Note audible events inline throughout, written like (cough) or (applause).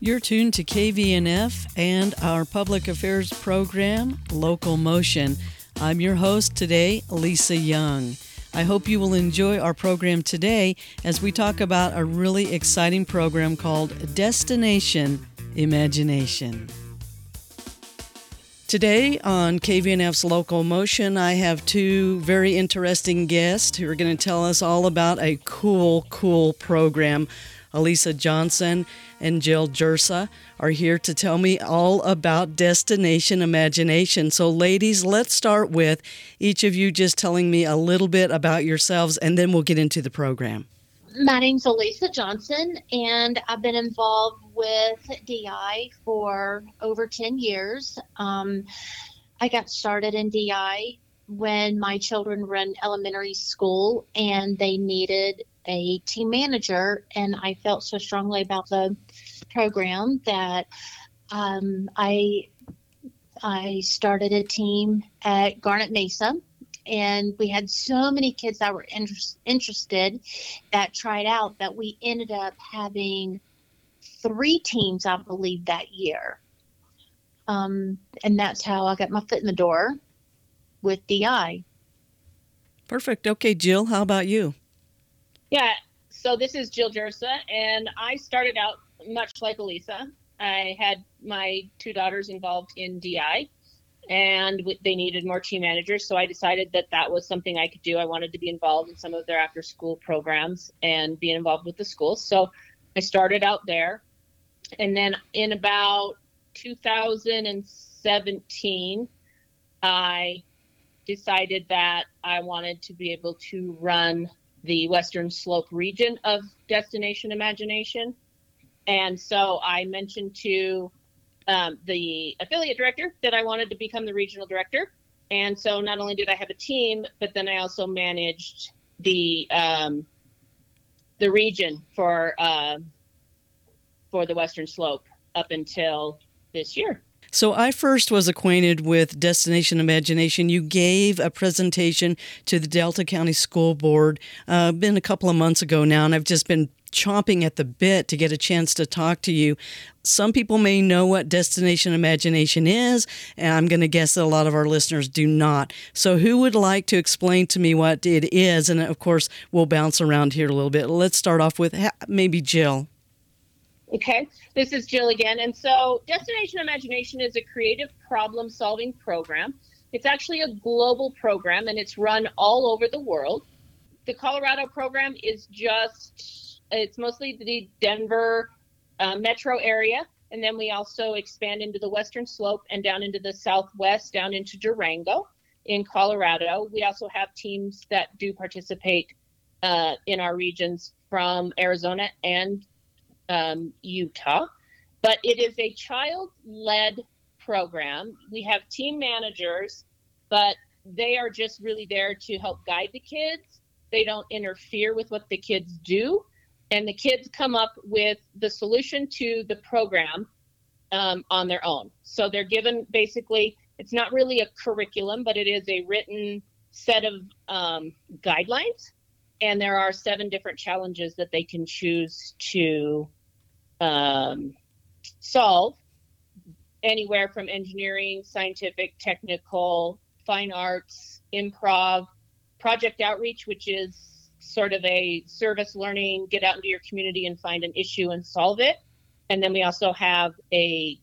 You're tuned to KVNF and our public affairs program, Local Motion. I'm your host today, Lisa Young. I hope you will enjoy our program today as we talk about a really exciting program called Destination Imagination. Today on KVNF's Local Motion, I have two very interesting guests who are going to tell us all about a cool, cool program Alisa Johnson and Jill Jurca are here to tell me all about Destination Imagination. So, ladies, let's start with each of you just telling me a little bit about yourselves, and then we'll get into the program. My name's Alisa Johnson, and I've been involved with DI for over 10 years. Um, I got started in DI when my children were in elementary school and they needed a team manager, and I felt so strongly about the program that um, I I started a team at Garnet Mesa, and we had so many kids that were inter- interested that tried out that we ended up having three teams, I believe, that year. Um, and that's how I got my foot in the door with DI. Perfect. Okay, Jill, how about you? Yeah. So this is Jill Jurca, and I started out much like Alisa. I had my two daughters involved in DI, and they needed more team managers. So I decided that that was something I could do. I wanted to be involved in some of their after school programs and be involved with the schools. So I started out there. And then in about 2017, I decided that I wanted to be able to run the Western Slope region of Destination Imagination. And so I mentioned to um, the affiliate director that I wanted to become the regional director. And so not only did I have a team, but then I also managed the um, the region for uh, for the Western Slope up until this year. So I first was acquainted with Destination Imagination. You gave a presentation to the Delta County School Board, uh, been a couple of months ago now, and I've just been chomping at the bit to get a chance to talk to you. Some people may know what Destination Imagination is, and I'm going to guess that a lot of our listeners do not. So, who would like to explain to me what it is? And of course, we'll bounce around here a little bit. Let's start off with maybe Jill. Okay, this is Jill again. And so, Destination Imagination is a creative problem solving program. It's actually a global program and it's run all over the world. The Colorado program is just, it's mostly the Denver uh, metro area. And then we also expand into the Western Slope and down into the Southwest, down into Durango in Colorado. We also have teams that do participate uh, in our regions from Arizona and um, Utah. But it is a child led program. We have team managers, but they are just really there to help guide the kids. They don't interfere with what the kids do. And the kids come up with the solution to the program um, on their own. So they're given basically, it's not really a curriculum, but it is a written set of um, guidelines. And there are seven different challenges that they can choose to um, solve anywhere from engineering, scientific, technical, fine arts, improv, project outreach, which is sort of a service learning, get out into your community and find an issue and solve it. And then we also have a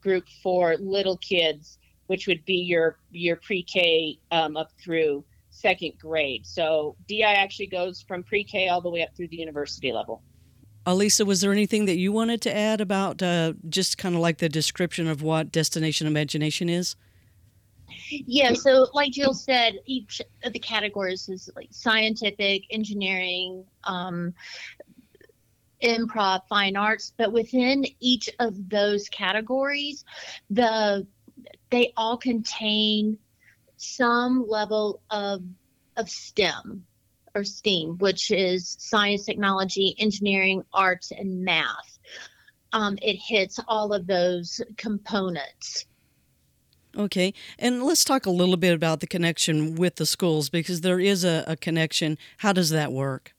group for little kids, which would be your your pre-K um, up through second grade. So DI actually goes from pre-K all the way up through the university level. Alisa, was there anything that you wanted to add about uh, just kind of like the description of what Destination Imagination is? Yeah, so like Jill said, each of the categories is like scientific, engineering, um, improv, fine arts, but within each of those categories, the they all contain some level of of STEM or STEAM, which is science, technology, engineering, arts, and math. Um, it hits all of those components. Okay, and let's talk a little bit about the connection with the schools because there is a, a connection. How does that work?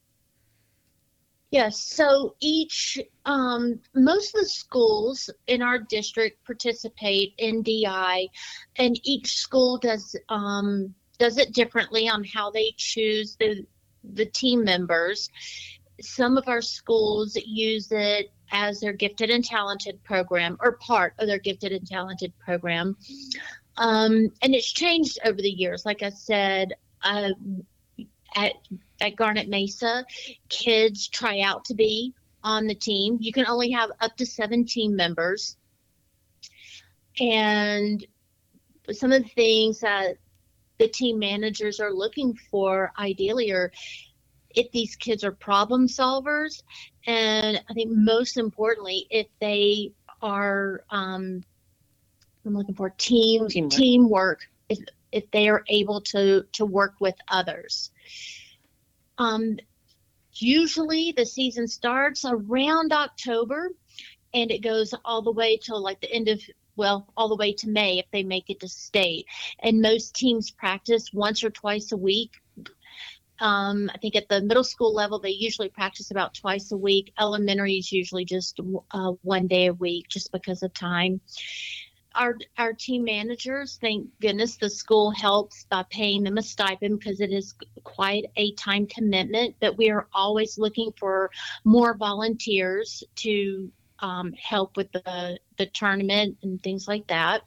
Yes, so each, um, most of the schools in our district participate in DI, and each school does um, does it differently on how they choose the the team members. Some of our schools use it as their gifted and talented program or part of their gifted and talented program. Um, and it's changed over the years. Like I said, uh, at at Garnet Mesa, kids try out to be on the team. You can only have up to 17 members. And some of the things that the team managers are looking for ideally are if these kids are problem solvers and i think most importantly if they are um, i'm looking for team Teamwork. teamwork if if they are able to to work with others um, usually the season starts around october and it goes all the way till like the end of well all the way to may if they make it to state and most teams practice once or twice a week um, I think at the middle school level, they usually practice about twice a week. Elementary is usually just uh, one day a week, just because of time. Our our team managers, thank goodness, the school helps by paying them a stipend because it is quite a time commitment. But we are always looking for more volunteers to um, help with the the tournament and things like that.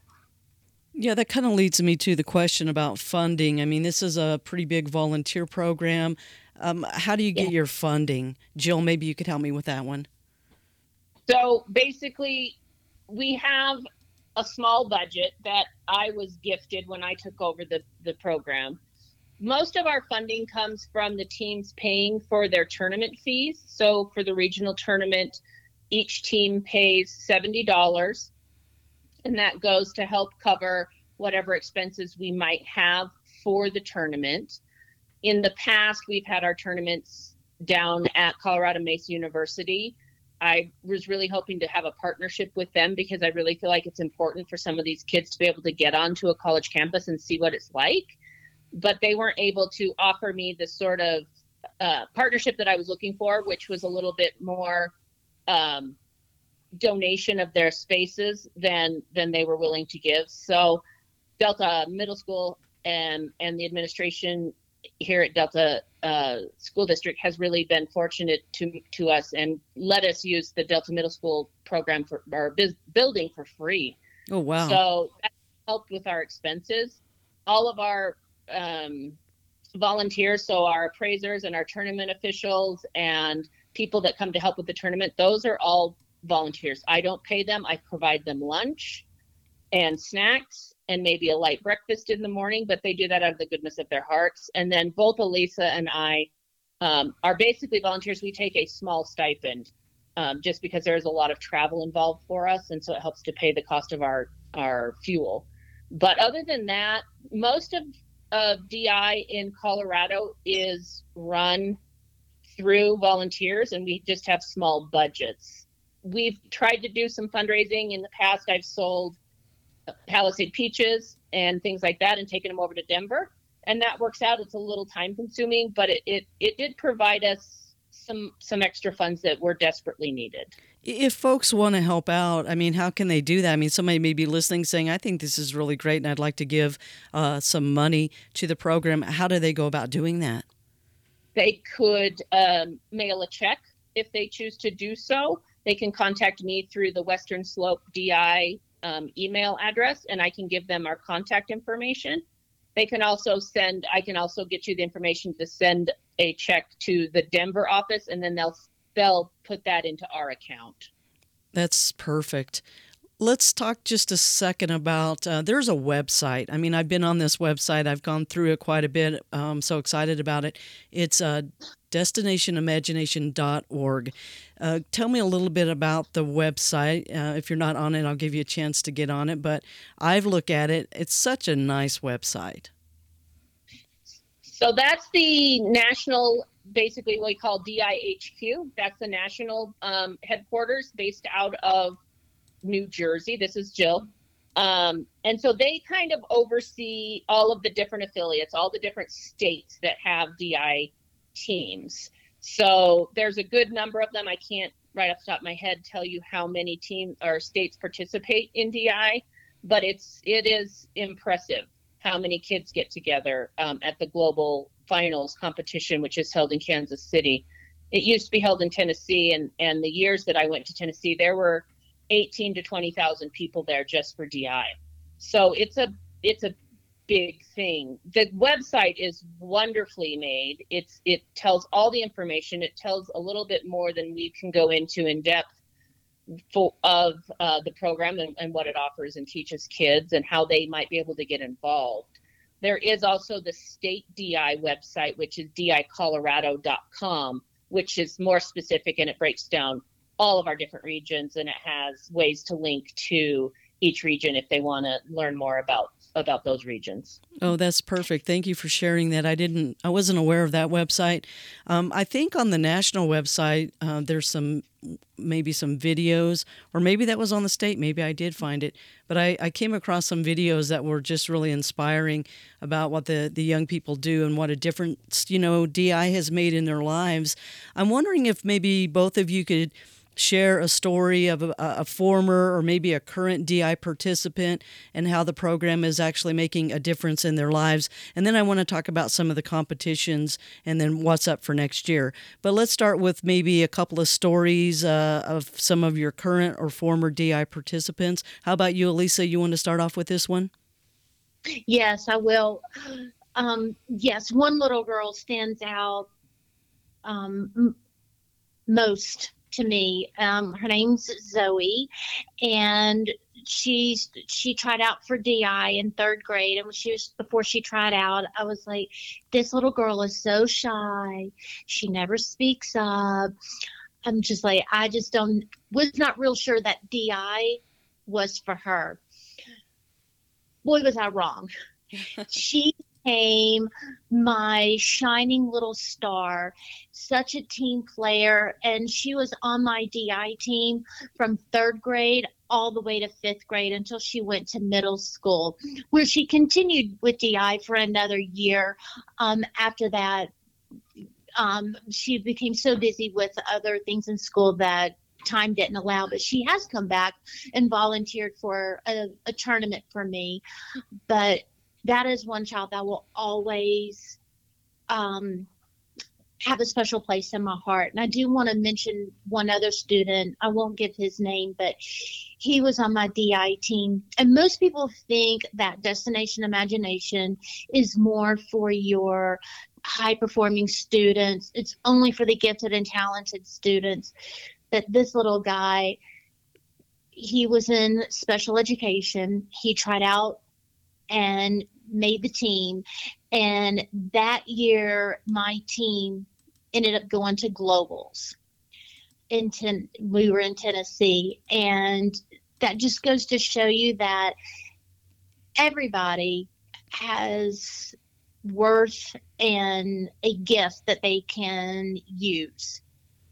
Yeah, that kind of leads me to the question about funding. I mean, this is a pretty big volunteer program. Um, how do you get Yeah. your funding? Jill, maybe you could help me with that one. So basically, we have a small budget that I was gifted when I took over the, the program. Most of our funding comes from the teams paying for their tournament fees. So for the regional tournament, each team pays $70, and that goes to help cover whatever expenses we might have for the tournament. In the past, we've had our tournaments down at Colorado Mesa University. I was really hoping to have a partnership with them because I really feel like it's important for some of these kids to be able to get onto a college campus and see what it's like. But they weren't able to offer me the sort of uh, partnership that I was looking for, which was a little bit more um, donation of their spaces than than they were willing to give. So Delta Middle School and and the administration here at Delta uh, School District has really been fortunate to to us and let us use the Delta Middle School program for our building for free. Oh, wow. So that helped with our expenses. All of our um, volunteers, so our appraisers and our tournament officials and people that come to help with the tournament, those are all volunteers. I don't pay them. I provide them lunch and snacks and maybe a light breakfast in the morning, but they do that out of the goodness of their hearts. And then both Alisa and I um, are basically volunteers. We take a small stipend um, just because there's a lot of travel involved for us, and so it helps to pay the cost of our our fuel. But other than that, most of of DI in Colorado is run through volunteers, and we just have small budgets. We've tried to do some fundraising in the past. I've sold Palisade peaches and things like that, and taken them over to Denver, and that works out. It's a little time consuming, but it it, it did provide us some some extra funds that were desperately needed. If folks want to help out, I mean, how can they do that? I mean, somebody may be listening saying, I think this is really great and I'd like to give uh, some money to the program. How do they go about doing that? They could um, mail a check if they choose to do so. They can contact me through the Western Slope DI um, email address, and I can give them our contact information. They can also send. I can also get you the information to send a check to the Denver office, and then they'll they'll put that into our account. That's perfect. Let's talk just a second about uh, there's a website. I mean, I've been on this website, I've gone through it quite a bit. I'm so excited about it. It's uh, destinationimagination.org. Uh, tell me a little bit about the website. Uh, if you're not on it, I'll give you a chance to get on it. But I've looked at it, it's such a nice website. So that's the national, basically what we call DIHQ. That's the national um, headquarters based out of New Jersey. This is Jill. Um, and so they kind of oversee all of the different affiliates, all the different states that have DI teams. So there's a good number of them. I can't right off the top of my head tell you how many teams or states participate in DI, but it's it is impressive how many kids get together um, at the global finals competition, which is held in Kansas City. It used to be held in Tennessee, and and the years that I went to Tennessee, there were 18 to 20,000 people there just for DI. So it's a it's a big thing. The website is wonderfully made. It's it tells all the information. It tells a little bit more than we can go into in depth for, of uh, the program and, and what it offers and teaches kids and how they might be able to get involved. There is also the state DI website, which is dicolorado.com, which is more specific and it breaks down all of our different regions and it has ways to link to each region if they want to learn more about about those regions. Oh, that's perfect. Thank you for sharing that. I didn't, I wasn't aware of that website. Um, I think on the national website uh, there's some maybe some videos, or maybe that was on the state. Maybe I did find it, but I, I came across some videos that were just really inspiring about what the the young people do and what a difference you know DI has made in their lives. I'm wondering if maybe both of you could share a story of a, a, former or maybe a current DI participant and how the program is actually making a difference in their lives. And then I want to talk about some of the competitions and then what's up for next year. But let's start with maybe a couple of stories uh, of some of your current or former DI participants. How about you, Alisa? You want to start off with this one? Yes, I will. Um, yes, one little girl stands out um, m- most to me. Um, her name's Zoe, and she's she tried out for DI in third grade, and she was before she tried out, I was like, this little girl is so shy. She never speaks up. I'm just like, I just don't was not real sure that DI was for her. Boy, was I wrong. (laughs) she became my shining little star, such a team player. And she was on my DI team from third grade all the way to fifth grade until she went to middle school, where she continued with DI for another year. Um, after that, um, she became so busy with other things in school that time didn't allow, but she has come back and volunteered for a, a, tournament for me. But that is one child that will always um, have a special place in my heart. And I do want to mention one other student. I won't give his name, but he was on my DI team. And most people think that Destination Imagination is more for your high performing students, it's only for the gifted and talented students. But this little guy, he was in special education. He tried out and made the team. And that year, my team ended up going to globals. In ten, we were in Tennessee, and that just goes to show you that everybody has worth and a gift that they can use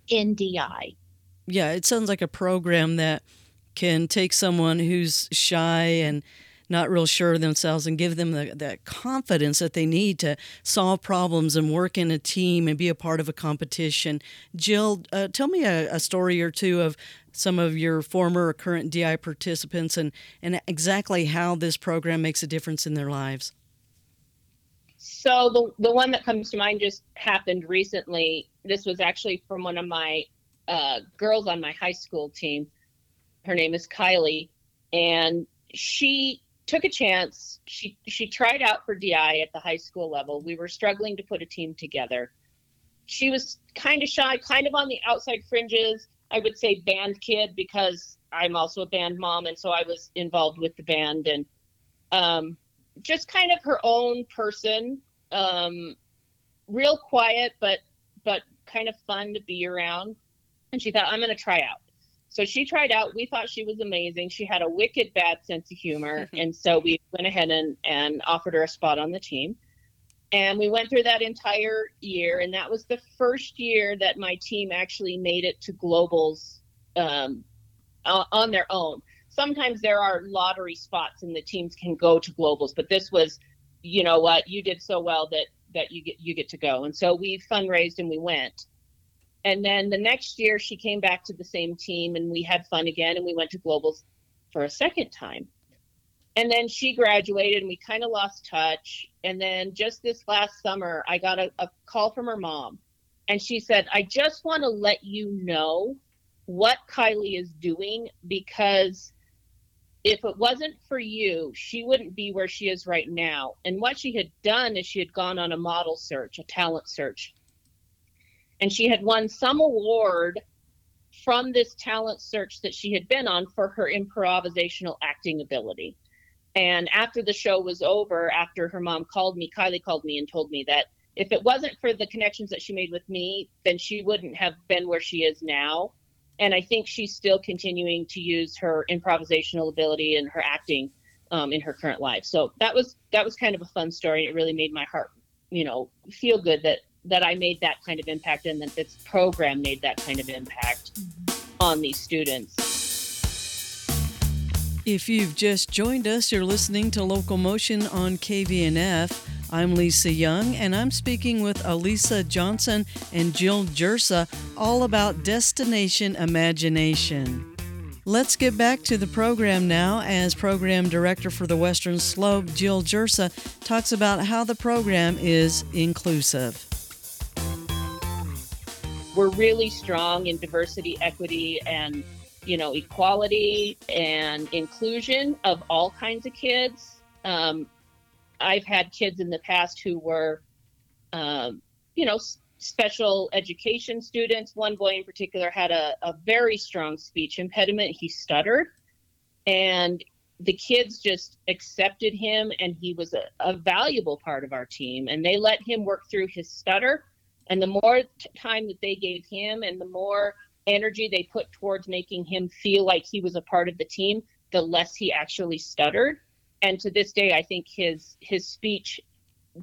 in DI. Yeah, it sounds like a program that can take someone who's shy and not real sure of themselves and give them the, the confidence that they need to solve problems and work in a team and be a part of a competition. Jill, uh, tell me a, a story or two of some of your former or current DI participants and, and exactly how this program makes a difference in their lives. So the the one that comes to mind just happened recently. This was actually from one of my uh, girls on my high school team. Her name is Kylie, and she took a chance. She she tried out for DI at the high school level. We were struggling to put a team together. She was kind of shy, kind of on the outside fringes. I would say band kid because I'm also a band mom, and so I was involved with the band and um, just kind of her own person. Um, real quiet, but but kind of fun to be around. And she thought, I'm going to try out. So she tried out. We thought she was amazing. She had a wicked bad sense of humor. (laughs) and so we went ahead and, and offered her a spot on the team. And we went through that entire year. And that was the first year that my team actually made it to globals um, on their own. Sometimes there are lottery spots and the teams can go to globals, but this was, you know what, you did so well that that you get you get to go. And so we fundraised and we went And then the next year, she came back to the same team and we had fun again and we went to globals for a second time. And then she graduated and we kind of lost touch. And then just this last summer, I got a, a call from her mom and she said, I just want to let you know what Kylie is doing because if it wasn't for you, she wouldn't be where she is right now. And what she had done is she had gone on a model search, a talent search. And she had won some award from this talent search that she had been on for her improvisational acting ability. And after the show was over, after her mom called me, Kylie called me and told me that if it wasn't for the connections that she made with me, then she wouldn't have been where she is now. And I think she's still continuing to use her improvisational ability and her acting um, in her current life. So that was that was kind of a fun story. It really made my heart, you know, feel good that that I made that kind of impact and that this program made that kind of impact mm-hmm. on these students. If you've just joined us, you're listening to Local Motion on KVNF. I'm Lisa Young, and I'm speaking with Alisa Johnson and Jill Jurca all about Destination Imagination. Let's get back to the program now as Program Director for the Western Slope, Jill Jurca, talks about how the program is inclusive. We're really strong in diversity, equity, and you know, equality and inclusion of all kinds of kids. Um, I've had kids in the past who were, um, you know, special education students. One boy in particular had a, a very strong speech impediment. He stuttered. And the kids just accepted him, and he was a, a valuable part of our team. And they let him work through his stutter. And the more t- time that they gave him, and the more energy they put towards making him feel like he was a part of the team, the less he actually stuttered. And to this day, I think his his speech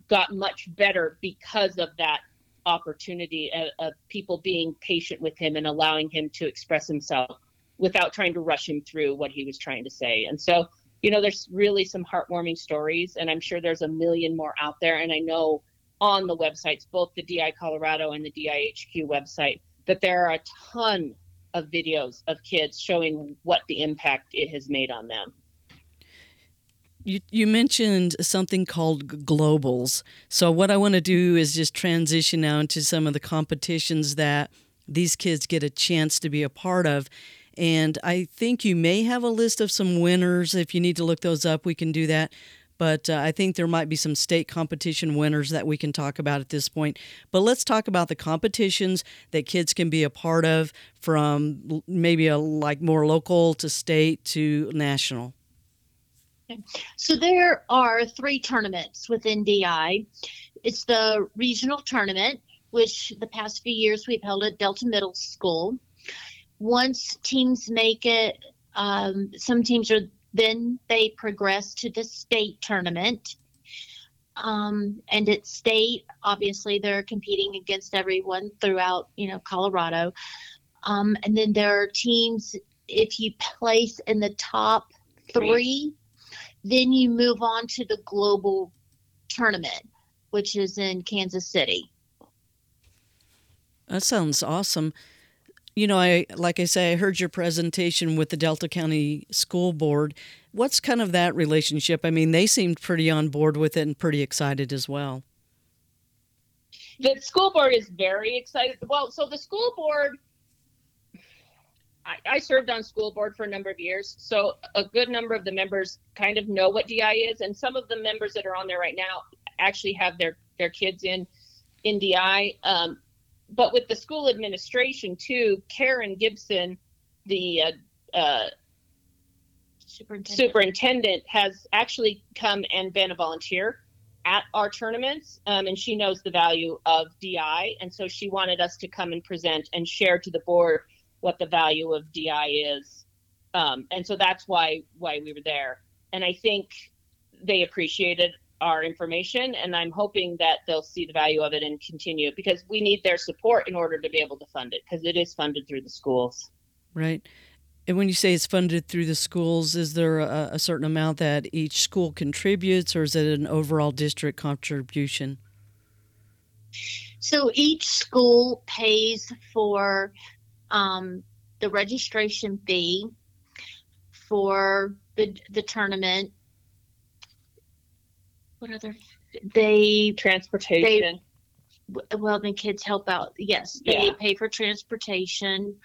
got much better because of that opportunity of, of people being patient with him and allowing him to express himself without trying to rush him through what he was trying to say. And so, you know, there's really some heartwarming stories, and I'm sure there's a million more out there. And I know on the websites, both the DI Colorado and the DIHQ website, that there are a ton of videos of kids showing what the impact it has made on them. You, you mentioned something called globals. So, what I want to do is just transition now into some of the competitions that these kids get a chance to be a part of. And I think you may have a list of some winners. If you need to look those up, we can do that but uh, I think there might be some state competition winners that we can talk about at this point. But let's talk about the competitions that kids can be a part of from maybe a like more local to state to national. So there are three tournaments within DI. It's the regional tournament, which the past few years we've held at Delta Middle School. Once teams make it, um, some teams are then they progress to the state tournament. Um, and at state, obviously, they're competing against everyone throughout, you know, Colorado. Um, and then there are teams, if you place in the top three, then you move on to the global tournament, which is in Kansas City. That sounds awesome. You know, I like I say, I heard your presentation with the Delta County School Board. What's kind of that relationship? I mean, they seemed pretty on board with it and pretty excited as well. The school board is very excited. Well, so the school board, I, I served on school board for a number of years, so a good number of the members kind of know what DI is, and some of the members that are on there right now actually have their their kids in in DI. Um, but with the school administration too, Karen Gibson, the uh, uh, superintendent. superintendent. has actually come and been a volunteer at our tournaments, um, and she knows the value of DI, and so she wanted us to come and present and share to the board what the value of DI is, um, and so that's why why we were there. And I think they appreciated our information and i'm hoping that they'll see the value of it and continue because we need their support in order to be able to fund it because it is funded through the schools right and when you say it's funded through the schools is there a, a certain amount that each school contributes or is it an overall district contribution So each school pays for um, the registration fee for the the tournament. What other? They Transportation. well, then kids help out. Yes, they Yeah. pay for transportation.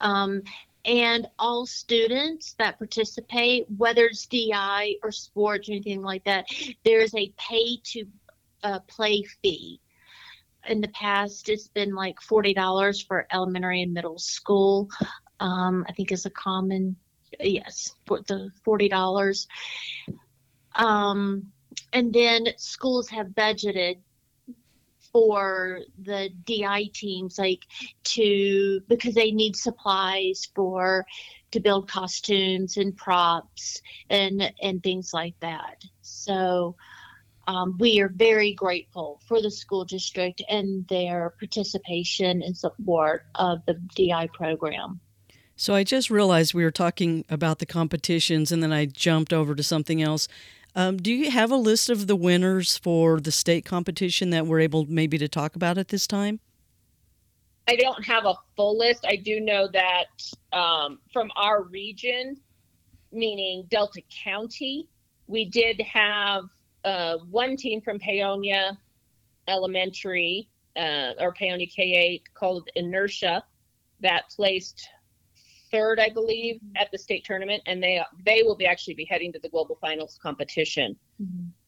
Um, and all students that participate, whether it's DI or sports or anything like that, there's a pay to uh, play fee. In the past, it's been like $40 for elementary and middle school. Um, I think is a common, yes, for the $40. Um, and then schools have budgeted for the DI teams, like to because they need supplies for to build costumes and props and and things like that. So um, we are very grateful for the school district and their participation and support of the DI program. So I just realized we were talking about the competitions and then I jumped over to something else. Um, do you have a list of the winners for the state competition that we're able maybe to talk about at this time? I don't have a full list. I do know that um, from our region, meaning Delta County, we did have uh, one team from Paonia Elementary uh, or Paonia K8 called Inertia that placed third, I believe, at the state tournament, and they they will be actually be heading to the global finals competition.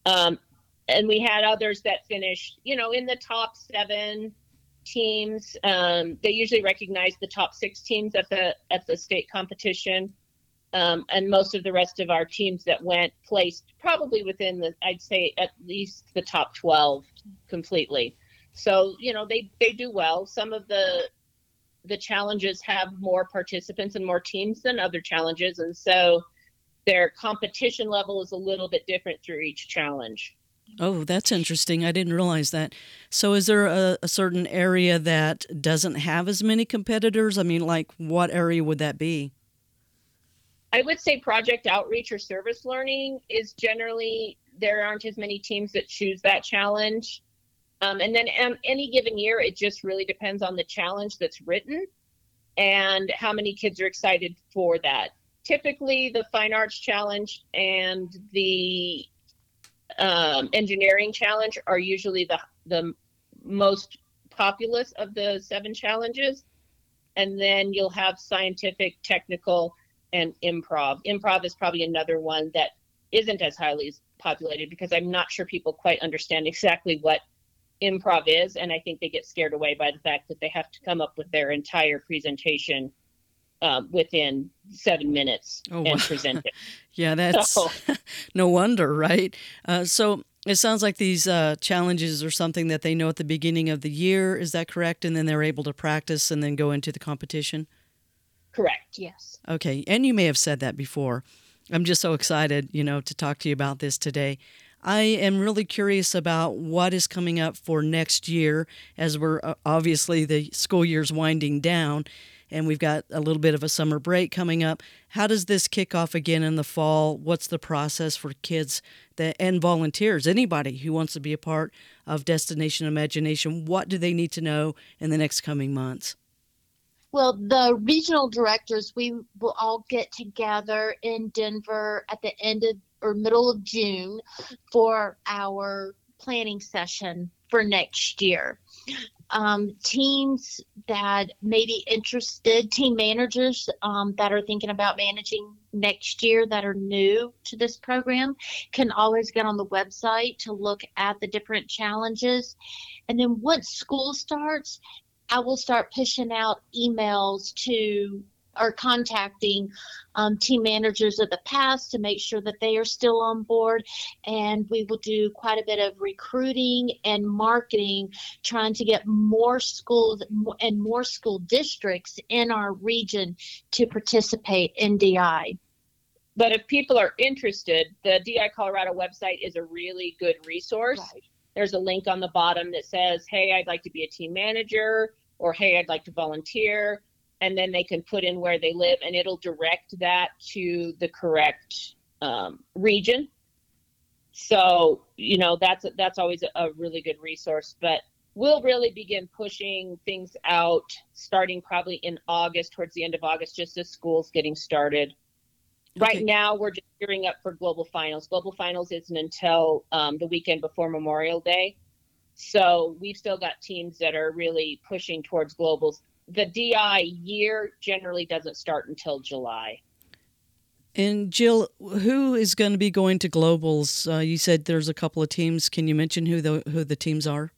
Um, and we had others that finished, you know, in the top seven teams. Um, they usually recognize the top six teams at the at the state competition, um, and most of the rest of our teams that went placed probably within the, I'd say at least the top twelve completely. So you know they they do well. Some of the the challenges have more participants and more teams than other challenges, and so their competition level is a little bit different through each challenge. Oh, that's interesting. I didn't realize that. So, is there a, a, certain area that doesn't have as many competitors? I mean, like, what area would that be? I would say project outreach or service learning is generally, there aren't as many teams that choose that challenge. Um, and then um, any given year, it just really depends on the challenge that's written and how many kids are excited for that. Typically, the Fine Arts Challenge and the um, engineering challenge are usually the the most populous of the seven challenges, and then you'll have scientific, technical, and improv. Improv is probably another one that isn't as highly populated because I'm not sure people quite understand exactly what improv is, and I think they get scared away by the fact that they have to come up with their entire presentation um, within seven minutes Oh, and wow. present it. (laughs) Yeah, that's So- (laughs) no wonder, right? Uh, so, it sounds like these uh, challenges are something that they know at the beginning of the year. Is that correct? And then they're able to practice and then go into the competition? Correct. Yes. Okay. And you may have said that before. I'm just so excited, you know, to talk to you about this today. I am really curious about what is coming up for next year as we're uh, obviously the school year's winding down and we've got a little bit of a summer break coming up. How does this kick off again in the fall? What's the process for kids that and volunteers, anybody who wants to be a part of Destination Imagination? What do they need to know in the next coming months? Well, the regional directors, we will all get together in Denver at the end of or middle of June for our planning session for next year. Um, teams that may be interested, team managers um, that are thinking about managing next year that are new to this program, can always get on the website to look at the different challenges. And then once school starts, I will start pushing out emails to or contacting um, team managers of the past to make sure that they are still on board. And we will do quite a bit of recruiting and marketing, trying to get more schools and more school districts in our region to participate in DI. But if people are interested, the DI Colorado website is a really good resource. There's a link on the bottom that says, Hey, I'd like to be a team manager, or Hey, I'd like to volunteer. And then they can put in where they live, and it'll direct that to the correct um, region. So, you know, that's that's always a really good resource. But we'll really begin pushing things out starting probably in August, towards the end of August, just as school's getting started. Okay. Right now, we're just gearing up for global finals. Global finals isn't until um, the weekend before Memorial Day. So we've still got teams that are really pushing towards globals. The DI year generally doesn't start until July. And Jill, who is going to be going to globals? Uh, you said there's a couple of teams. Can you mention who the who the teams are?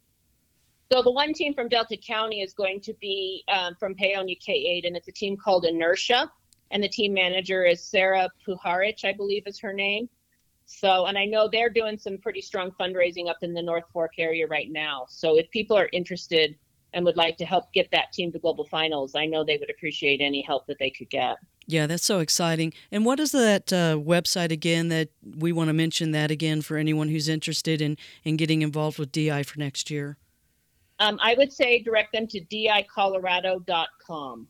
So the one team from Delta County is going to be um, from Paonia K8, and it's a team called Inertia, and the team manager is Sarah Puharich, I believe is her name. So, and I know they're doing some pretty strong fundraising up in the North Fork area right now. So, if people are interested and would like to help get that team to global finals, I know they would appreciate any help that they could get. Yeah, that's so exciting. And what is that uh, website again that we want to mention that again for anyone who's interested in, in getting involved with DI for next year? Um, I would say direct them to dicolorado.com.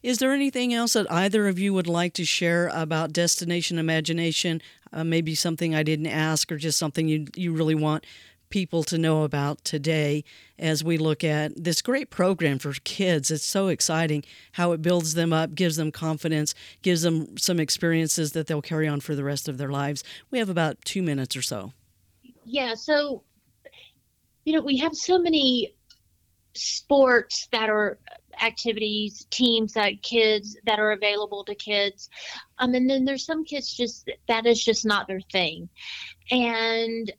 Is there anything else that either of you would like to share about Destination Imagination? Uh, maybe something I didn't ask, or just something you you really want people to know about today as we look at this great program for kids. It's so exciting how it builds them up, gives them confidence, gives them some experiences that they'll carry on for the rest of their lives. We have about two minutes or so. Yeah, so you know, we have so many sports that are activities, teams that kids that are available to kids. Um, and then there's some kids just that is just not their thing. And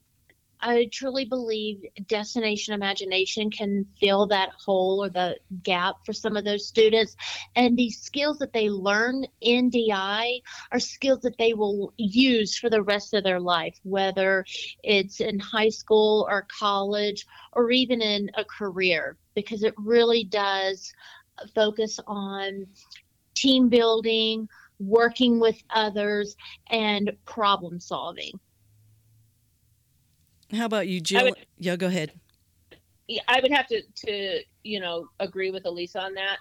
I truly believe Destination Imagination can fill that hole or the gap for some of those students. And these skills that they learn in DI are skills that they will use for the rest of their life, whether it's in high school or college or even in a career, because it really does focus on team building, working with others, and problem solving. How about you, Jill? Would, yeah, go ahead. I would have to to you know agree with Alisa on that.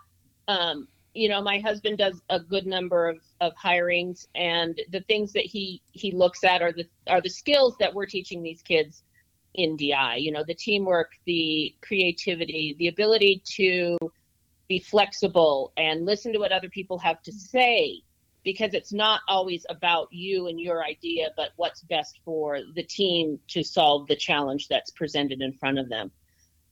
Um, you know, my husband does a good number of, of hirings, and the things that he he looks at are the are the skills that we're teaching these kids in DI. You know, the teamwork, the creativity, the ability to be flexible and listen to what other people have to say because it's not always about you and your idea, but what's best for the team to solve the challenge that's presented in front of them.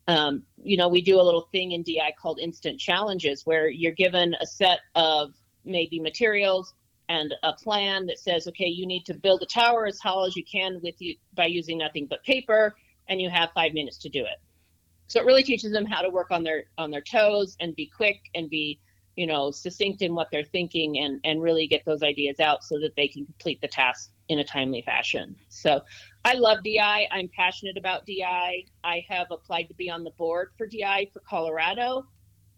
Um, you know, we do a little thing in DI called instant challenges where you're given a set of maybe materials and a plan that says, okay, you need to build a tower as tall as you can with you by using nothing but paper, and you have five minutes to do it. So it really teaches them how to work on their on their toes and be quick and be you know, succinct in what they're thinking and, and really get those ideas out so that they can complete the task in a timely fashion. So I love DI. I'm passionate about DI. I have applied to be on the board for DI for Colorado.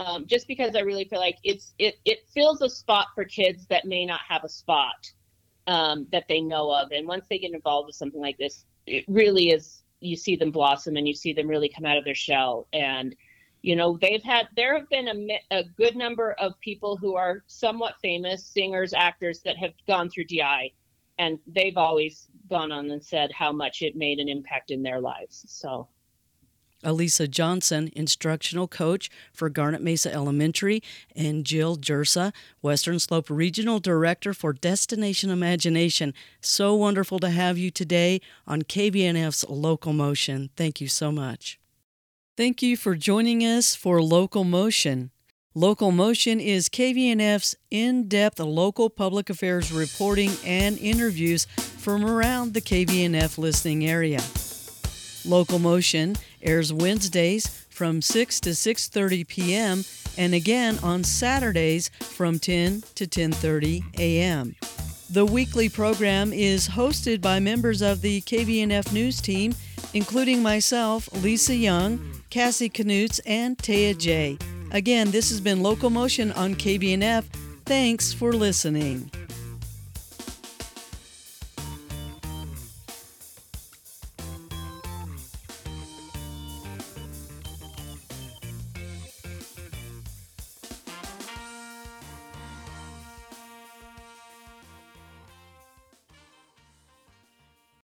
Um, just because I really feel like it's it it fills a spot for kids that may not have a spot um, that they know of, and once they get involved with something like this, it really is you see them blossom and you see them really come out of their shell and you know they've had there have been a, a good number of people who are somewhat famous singers actors that have gone through di and they've always gone on and said how much it made an impact in their lives so Alisa Johnson, instructional coach for Garnet Mesa Elementary, and Jill Jurca, Western Slope Regional Director for Destination Imagination. So wonderful to have you today on KVNF's Local Motion. Thank you so much. Thank you for joining us for Local Motion. Local Motion is KVNF's in depth local public affairs reporting and interviews from around the KVNF listening area. Local Motion airs Wednesdays from 6 to 6:30 p.m. and again on Saturdays from 10 to 10:30 a.m. The weekly program is hosted by members of the KVNF news team, including myself, Lisa Young, Cassie Knutz, and Taya J. Again, this has been Local Motion on KVNF. Thanks for listening.